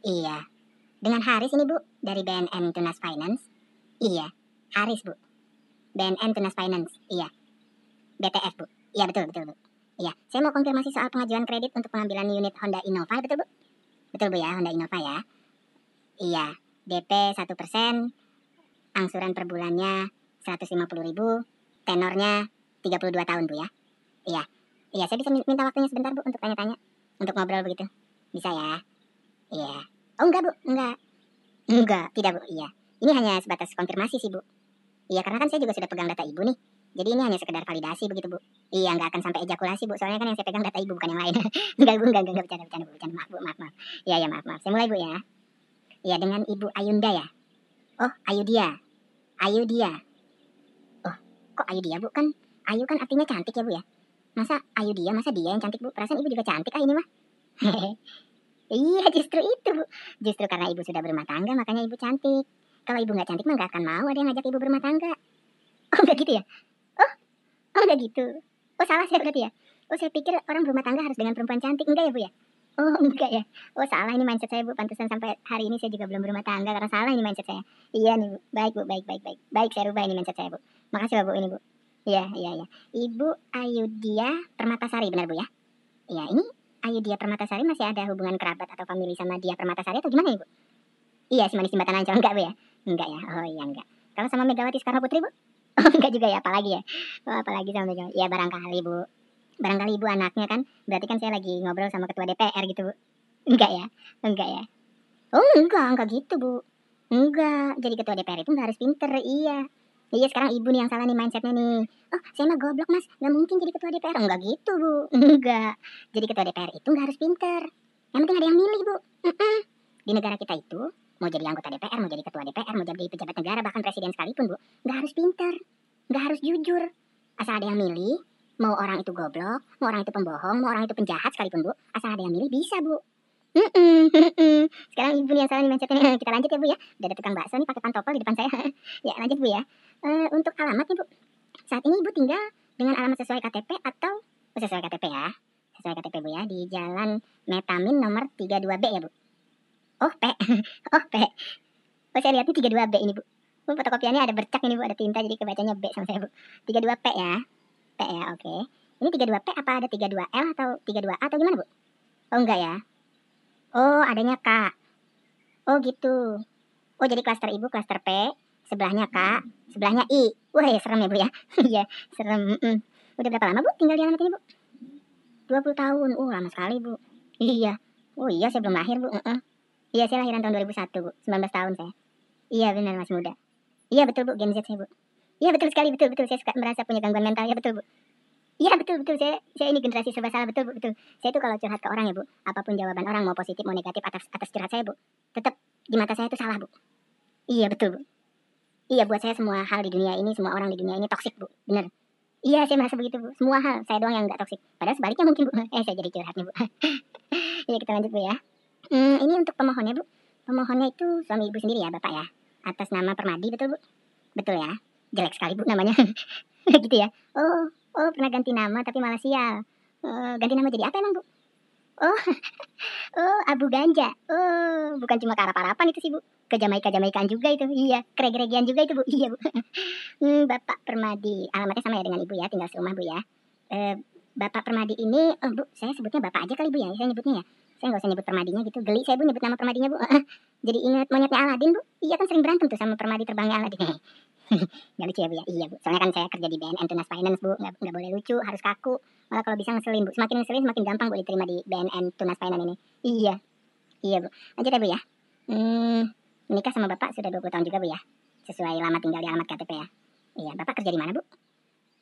Iya. Dengan Haris ini, Bu, dari BNN Tunas Finance. Iya, Haris, Bu. BNN Tunas Finance. Iya. BTF, Bu. Iya, betul, betul, Bu. Iya, saya mau konfirmasi soal pengajuan kredit untuk pengambilan unit Honda Innova, betul, Bu? Betul, Bu ya, Honda Innova ya. Iya, DP 1%, angsuran per bulannya 150 ribu, tenornya 32 tahun, Bu ya. Iya, iya, saya bisa minta waktunya sebentar, Bu, untuk tanya-tanya. Untuk ngobrol begitu. Bisa ya? Iya. Oh enggak bu, enggak. Enggak, tidak bu, iya. Ini hanya sebatas konfirmasi sih bu. Iya karena kan saya juga sudah pegang data ibu nih. Jadi ini hanya sekedar validasi begitu bu. Iya nggak akan sampai ejakulasi bu. Soalnya kan yang saya pegang data ibu bukan yang lain. enggak bu, enggak, enggak, enggak bercanda, bercanda bu, bercanda. Maaf bu, maaf, maaf. Iya, ya maaf, maaf. Saya mulai bu ya. Iya dengan ibu Ayunda ya. Oh, Ayudia. Ayudia. Oh, kok Ayudia bu? Kan Ayu kan artinya cantik ya bu ya. Masa Ayudia, masa dia yang cantik bu? Perasaan ibu juga cantik ah ini mah. Iya justru itu bu. Justru karena ibu sudah berumah tangga makanya ibu cantik. Kalau ibu nggak cantik mah nggak akan mau ada yang ngajak ibu berumah tangga. Oh nggak gitu ya? Oh, oh nggak gitu. Oh salah saya berarti ya? Oh saya pikir orang berumah tangga harus dengan perempuan cantik enggak ya bu ya? Oh enggak ya? Oh salah ini mindset saya bu. Pantesan sampai hari ini saya juga belum berumah tangga karena salah ini mindset saya. Iya nih bu. Baik bu, baik baik baik. Baik saya rubah ini mindset saya bu. Makasih bu ini bu. Iya iya iya. Ibu Ayudia Permatasari benar bu ya? Iya ini Ayu dia Permatasari masih ada hubungan kerabat atau famili sama dia Permatasari atau gimana ibu? Iya si manis jembatan ancol enggak bu ya? Enggak ya? Oh iya enggak. Kalau sama Megawati Soekarno Putri bu? Oh enggak juga ya apalagi ya? Oh apalagi sama Megawati? Ya barangkali bu. Barangkali ibu anaknya kan? Berarti kan saya lagi ngobrol sama ketua DPR gitu bu? Enggak ya? Enggak ya? Oh enggak, enggak gitu bu. Enggak, jadi ketua DPR itu enggak harus pinter, iya. Iya sekarang ibu nih yang salah nih mindsetnya nih. Oh saya mah goblok mas, nggak mungkin jadi ketua DPR. Enggak gitu bu, enggak. Jadi ketua DPR itu nggak harus pinter. Yang penting ada yang milih bu. Mm-mm. Di negara kita itu mau jadi anggota DPR, mau jadi ketua DPR, mau jadi pejabat negara, bahkan presiden sekalipun bu, nggak harus pinter, nggak harus jujur. Asal ada yang milih, mau orang itu goblok, mau orang itu pembohong, mau orang itu penjahat sekalipun bu, asal ada yang milih bisa bu. Sekarang ibu nih yang salah nih mindsetnya. Kita lanjut ya bu ya. Udah ada tukang bakso nih pakai pantopel di depan saya. ya lanjut bu ya. Uh, untuk alamat nih bu. Saat ini ibu tinggal dengan alamat sesuai KTP atau oh, sesuai KTP ya. Sesuai KTP bu ya di Jalan Metamin nomor 32B ya bu. Oh P. oh P. Oh saya lihat nih 32B ini bu. Bu fotokopiannya ada bercak ini bu, ada tinta jadi kebacanya B sama saya bu. 32P ya. P ya, oke. Okay. Ini 32P apa ada 32L atau 32A atau gimana bu? Oh enggak ya. Oh, adanya K. Oh, gitu. Oh, jadi klaster ibu klaster P, sebelahnya K, sebelahnya I. Wah, ya serem ya, Bu ya. Iya, serem. Mm. Udah berapa lama, Bu, tinggal di alamat ini, Bu? 20 tahun. Oh, lama sekali, Bu. Iya. Oh, iya, saya belum lahir, Bu. Uh -uh. Iya, saya lahiran tahun 2001, Bu. 19 tahun saya. Iya, benar, masih muda. Iya, betul, Bu. Gen Z saya, Bu. Iya, betul sekali, betul, betul. Saya suka merasa punya gangguan mental. Ya, betul, Bu. Iya betul betul saya saya ini generasi serba salah betul betul. Saya itu kalau curhat ke orang ya bu, apa pun jawaban orang mau positif mau negatif atas atas curhat saya bu, tetap di mata saya itu salah bu. Iya betul bu. Iya buat saya semua hal di dunia ini semua orang di dunia ini toksik bu, bener. Iya saya merasa begitu bu. Semua hal saya doang yang nggak toksik. Padahal sebaliknya mungkin bu. Eh saya jadi curhat nih bu. Iya kita lanjut bu ya. Hmm, ini untuk pemohonnya bu. Pemohonnya itu suami ibu sendiri ya bapak ya. Atas nama Permadi betul bu. Betul ya. Jelek sekali bu namanya. gitu ya. Oh Oh, pernah ganti nama tapi malah sial. Uh, ganti nama jadi apa emang, Bu? Oh, oh, Abu Ganja. Oh, bukan cuma karap-harapan itu sih, Bu. Ke Jamaika-Jamaikaan juga itu. Iya, kreg-kregian juga itu, Bu. Iya, Bu. hmm, Bapak Permadi. Alamatnya sama ya dengan Ibu ya, tinggal serumah, Bu ya. Uh, Bapak Permadi ini, oh Bu, saya sebutnya Bapak aja kali Bu ya, saya nyebutnya ya. Saya nggak usah nyebut Permadinya gitu. Geli saya Bu nyebut nama Permadinya Bu. Jadi ingat monyetnya Aladin Bu. Iya kan sering berantem tuh sama Permadi terbangnya Aladin. Gak lucu ya Bu ya? Iya Bu. Soalnya kan saya kerja di BNN Tunas Finance Bu. Gak, gak boleh lucu, harus kaku. Malah kalau bisa ngeselin Bu. Semakin ngeselin semakin gampang Bu diterima di BNN Tunas Finance ini. Iya. Iya Bu. Lanjut ya Bu ya. Hmm, menikah sama Bapak sudah 20 tahun juga Bu ya. Sesuai lama tinggal di alamat KTP ya. Iya, Bapak kerja di mana Bu?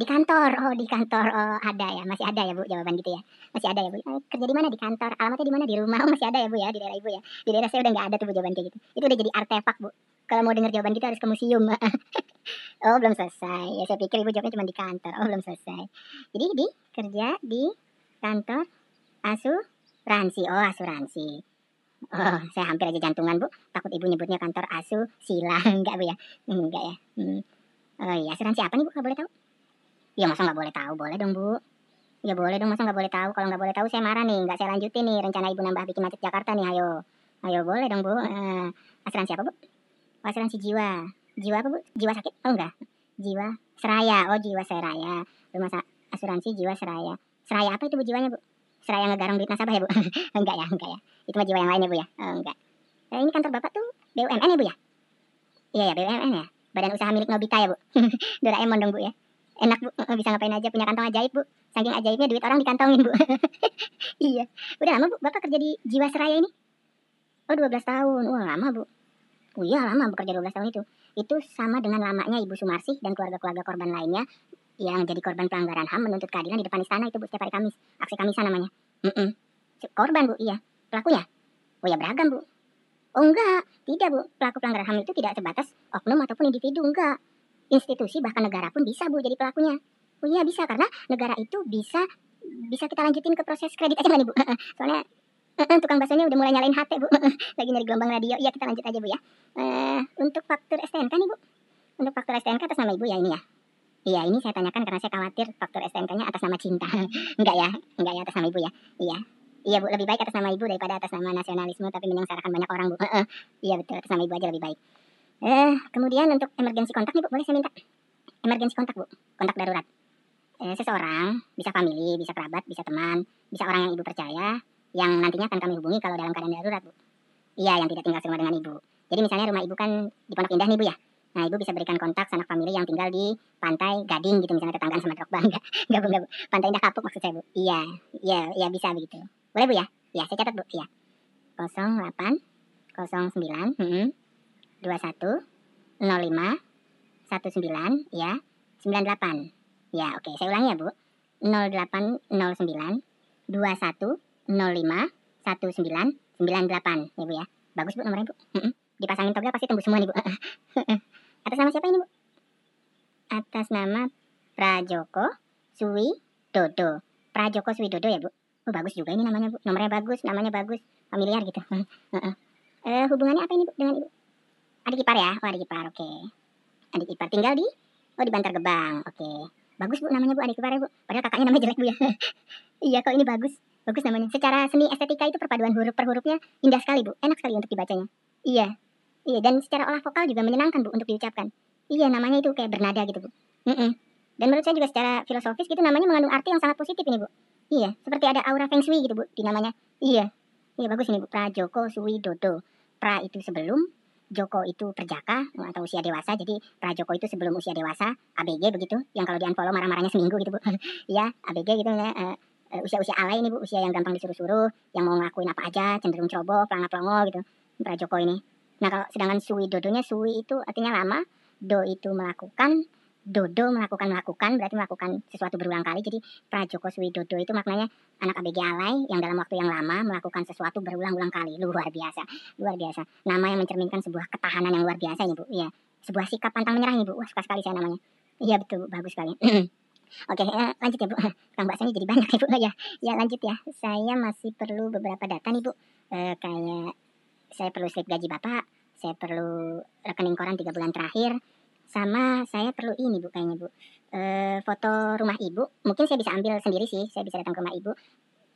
Di kantor. Oh, di kantor. Oh, ada ya. Masih ada ya Bu jawaban gitu ya. Masih ada ya Bu. Eh, kerja di mana? Di kantor. Alamatnya di mana? Di rumah. Oh, masih ada ya Bu ya di daerah Ibu ya. Di daerah saya udah nggak ada tuh Bu jawaban kayak gitu. Itu udah jadi artefak Bu. Kalau mau dengar jawaban kita harus ke museum. oh, belum selesai. Ya saya pikir Ibu jawabnya cuma di kantor. Oh, belum selesai. Jadi di kerja di kantor asuransi. Oh, asuransi. Oh, saya hampir aja jantungan, Bu. Takut Ibu nyebutnya kantor asu sila. Enggak, Bu ya? Enggak ya. Hmm. Oh iya, asuransi apa nih, Bu? Nggak boleh tahu? Ya masa nggak boleh tahu? Boleh dong, Bu. Ya boleh dong, masa nggak boleh tahu? Kalau nggak boleh tahu saya marah nih, nggak saya lanjutin nih rencana Ibu nambah bikin macet Jakarta nih, ayo. Ayo boleh dong bu. Uh, asuransi apa bu? Asuransi jiwa. Jiwa apa bu? Jiwa sakit? Oh enggak. Jiwa seraya. Oh jiwa seraya. Rumah asuransi jiwa seraya. Seraya apa itu bu jiwanya bu? Seraya ngegarong duit nasabah ya bu? enggak ya, enggak ya. Itu mah jiwa yang lain ya bu ya? Oh, enggak. Eh, ini kantor bapak tuh BUMN ya bu ya? Iya ya BUMN ya. Badan usaha milik Nobita ya bu. Doraemon dong bu ya. Enak bu, bisa ngapain aja punya kantong ajaib bu. Saking ajaibnya duit orang dikantongin bu. iya. Udah lama bu bapak kerja di jiwa seraya ini? Oh 12 tahun. Wah lama bu. Oh iya lama bekerja 12 tahun itu. Itu sama dengan lamanya Ibu Sumarsih dan keluarga-keluarga korban lainnya yang jadi korban pelanggaran HAM menuntut keadilan di depan istana itu Bu setiap hari Kamis. Aksi Kamisan namanya. Mm -mm. Korban Bu, iya. Pelakunya? Oh ya beragam Bu. Oh enggak, tidak Bu. Pelaku pelanggaran HAM itu tidak sebatas oknum ataupun individu, enggak. Institusi bahkan negara pun bisa Bu jadi pelakunya. Oh iya bisa karena negara itu bisa bisa kita lanjutin ke proses kredit aja nih Bu. Soalnya tukang baksonya udah mulai nyalain HP bu. Lagi nyari gelombang radio. Iya kita lanjut aja bu ya. Uh, untuk faktur STNK nih bu. Untuk faktur STNK atas nama ibu ya ini ya. Iya ini saya tanyakan karena saya khawatir faktur STNK nya atas nama cinta. Enggak ya enggak ya atas nama ibu ya. Iya. Iya bu lebih baik atas nama ibu daripada atas nama nasionalisme tapi menyengsarakan banyak orang bu. Iya betul atas nama ibu aja lebih baik eh kemudian untuk emergensi kontak nih bu boleh saya minta emergensi kontak bu kontak darurat eh, seseorang bisa family bisa kerabat bisa teman bisa orang yang ibu percaya yang nantinya akan kami hubungi kalau dalam keadaan darurat, Bu. Iya, yang tidak tinggal serumah dengan Ibu. Jadi misalnya rumah Ibu kan di Pondok Indah nih, Bu ya. Nah, Ibu bisa berikan kontak sanak famili yang tinggal di pantai Gading gitu misalnya tetanggaan sama Drogba enggak. Enggak, Bu, enggak, Bu. Pantai Indah Kapuk maksud saya, Bu. Iya, iya, iya bisa begitu. Boleh, Bu ya? Iya, saya catat, Bu. Iya. 08 09 hmm, 21 05 19 ya 98 ya oke saya ulangi ya bu 0809 21 05 1998 ya Bu ya. Bagus Bu nomornya Bu. Dipasangin togel pasti tembus semua nih Bu. Atas nama siapa ini Bu? Atas nama Prajoko Suwi Dodo. Prajoko Suwi Dodo ya Bu. Oh bagus juga ini namanya Bu. Nomornya bagus, namanya bagus, familiar gitu. uh, hubungannya apa ini Bu dengan Ibu? Adik ipar ya? Oh adik ipar, oke. Okay. Adik ipar tinggal di? Oh di Bantar Gebang, oke. Okay. Bagus Bu namanya Bu, adik ipar ya Bu. Padahal kakaknya namanya jelek Bu ya. iya kok ini bagus bagus namanya. Secara seni estetika itu perpaduan huruf per hurufnya indah sekali bu, enak sekali untuk dibacanya. Iya, iya dan secara olah vokal juga menyenangkan bu untuk diucapkan. Iya namanya itu kayak bernada gitu bu. Mm -mm. Dan menurut saya juga secara filosofis gitu namanya mengandung arti yang sangat positif ini bu. Iya, seperti ada aura feng shui gitu bu di namanya. Iya, iya bagus ini bu. Prajoko Sui Dodo. Pra itu sebelum, Joko itu perjaka atau usia dewasa. Jadi Prajoko itu sebelum usia dewasa, ABG begitu. Yang kalau di unfollow marah-marahnya seminggu gitu bu. Iya, ABG gitu ya. Uh, usia-usia alay ini bu, usia yang gampang disuruh-suruh, yang mau ngelakuin apa aja, cenderung ceroboh, pelangga-pelongo gitu, Pra Joko ini. Nah kalau sedangkan Sui Dodonya, Sui itu artinya lama, Do itu melakukan, Dodo melakukan melakukan berarti melakukan sesuatu berulang kali. Jadi Prajoko Sui Dodo itu maknanya anak ABG alay yang dalam waktu yang lama melakukan sesuatu berulang-ulang kali. Luar biasa, luar biasa. Nama yang mencerminkan sebuah ketahanan yang luar biasa ini bu. Iya, sebuah sikap pantang menyerah ini bu. Wah suka sekali saya namanya. Iya betul, bagus sekali. Oke, uh, lanjut ya Bu. Kang bahasanya jadi banyak ya Bu. Ya, ya lanjut ya. Saya masih perlu beberapa data nih Bu. Uh, kayak saya perlu slip gaji Bapak, saya perlu rekening koran tiga bulan terakhir, sama saya perlu ini Bu kayaknya Bu. Uh, foto rumah Ibu. Mungkin saya bisa ambil sendiri sih, saya bisa datang ke rumah Ibu.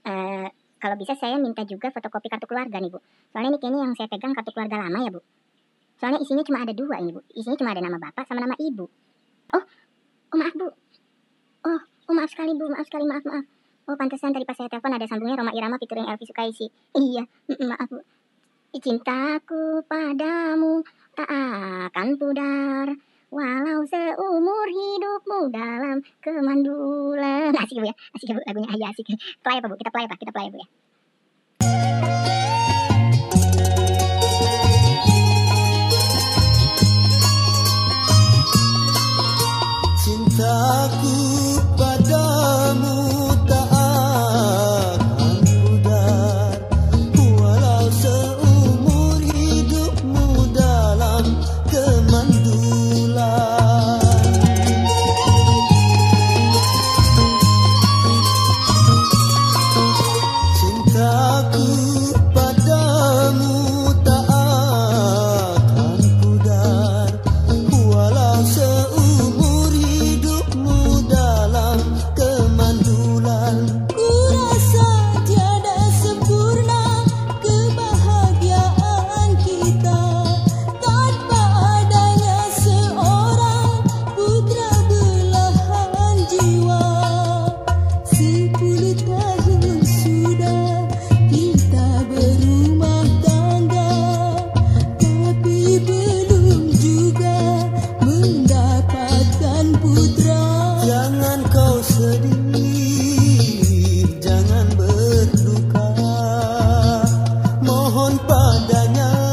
Uh, kalau bisa saya minta juga fotokopi kartu keluarga nih Bu. Soalnya ini kayaknya yang saya pegang kartu keluarga lama ya Bu. Soalnya isinya cuma ada dua ini Bu. Isinya cuma ada nama Bapak sama nama Ibu. Oh, oh maaf Bu. Oh, oh maaf sekali Bu, maaf sekali, maaf, maaf. Oh, pantesan tadi pas saya telepon ada sambungnya Roma Irama featuring Elvi Sukaisi. Iya, maaf Bu. Cintaku padamu tak akan pudar Walau seumur hidupmu dalam kemandulan nah, Asik ya bu ya, asik ya bu lagunya? Aja asik. Play apa bu, kita play apa, kita play ya, bu ya? Cintaku Bandanya.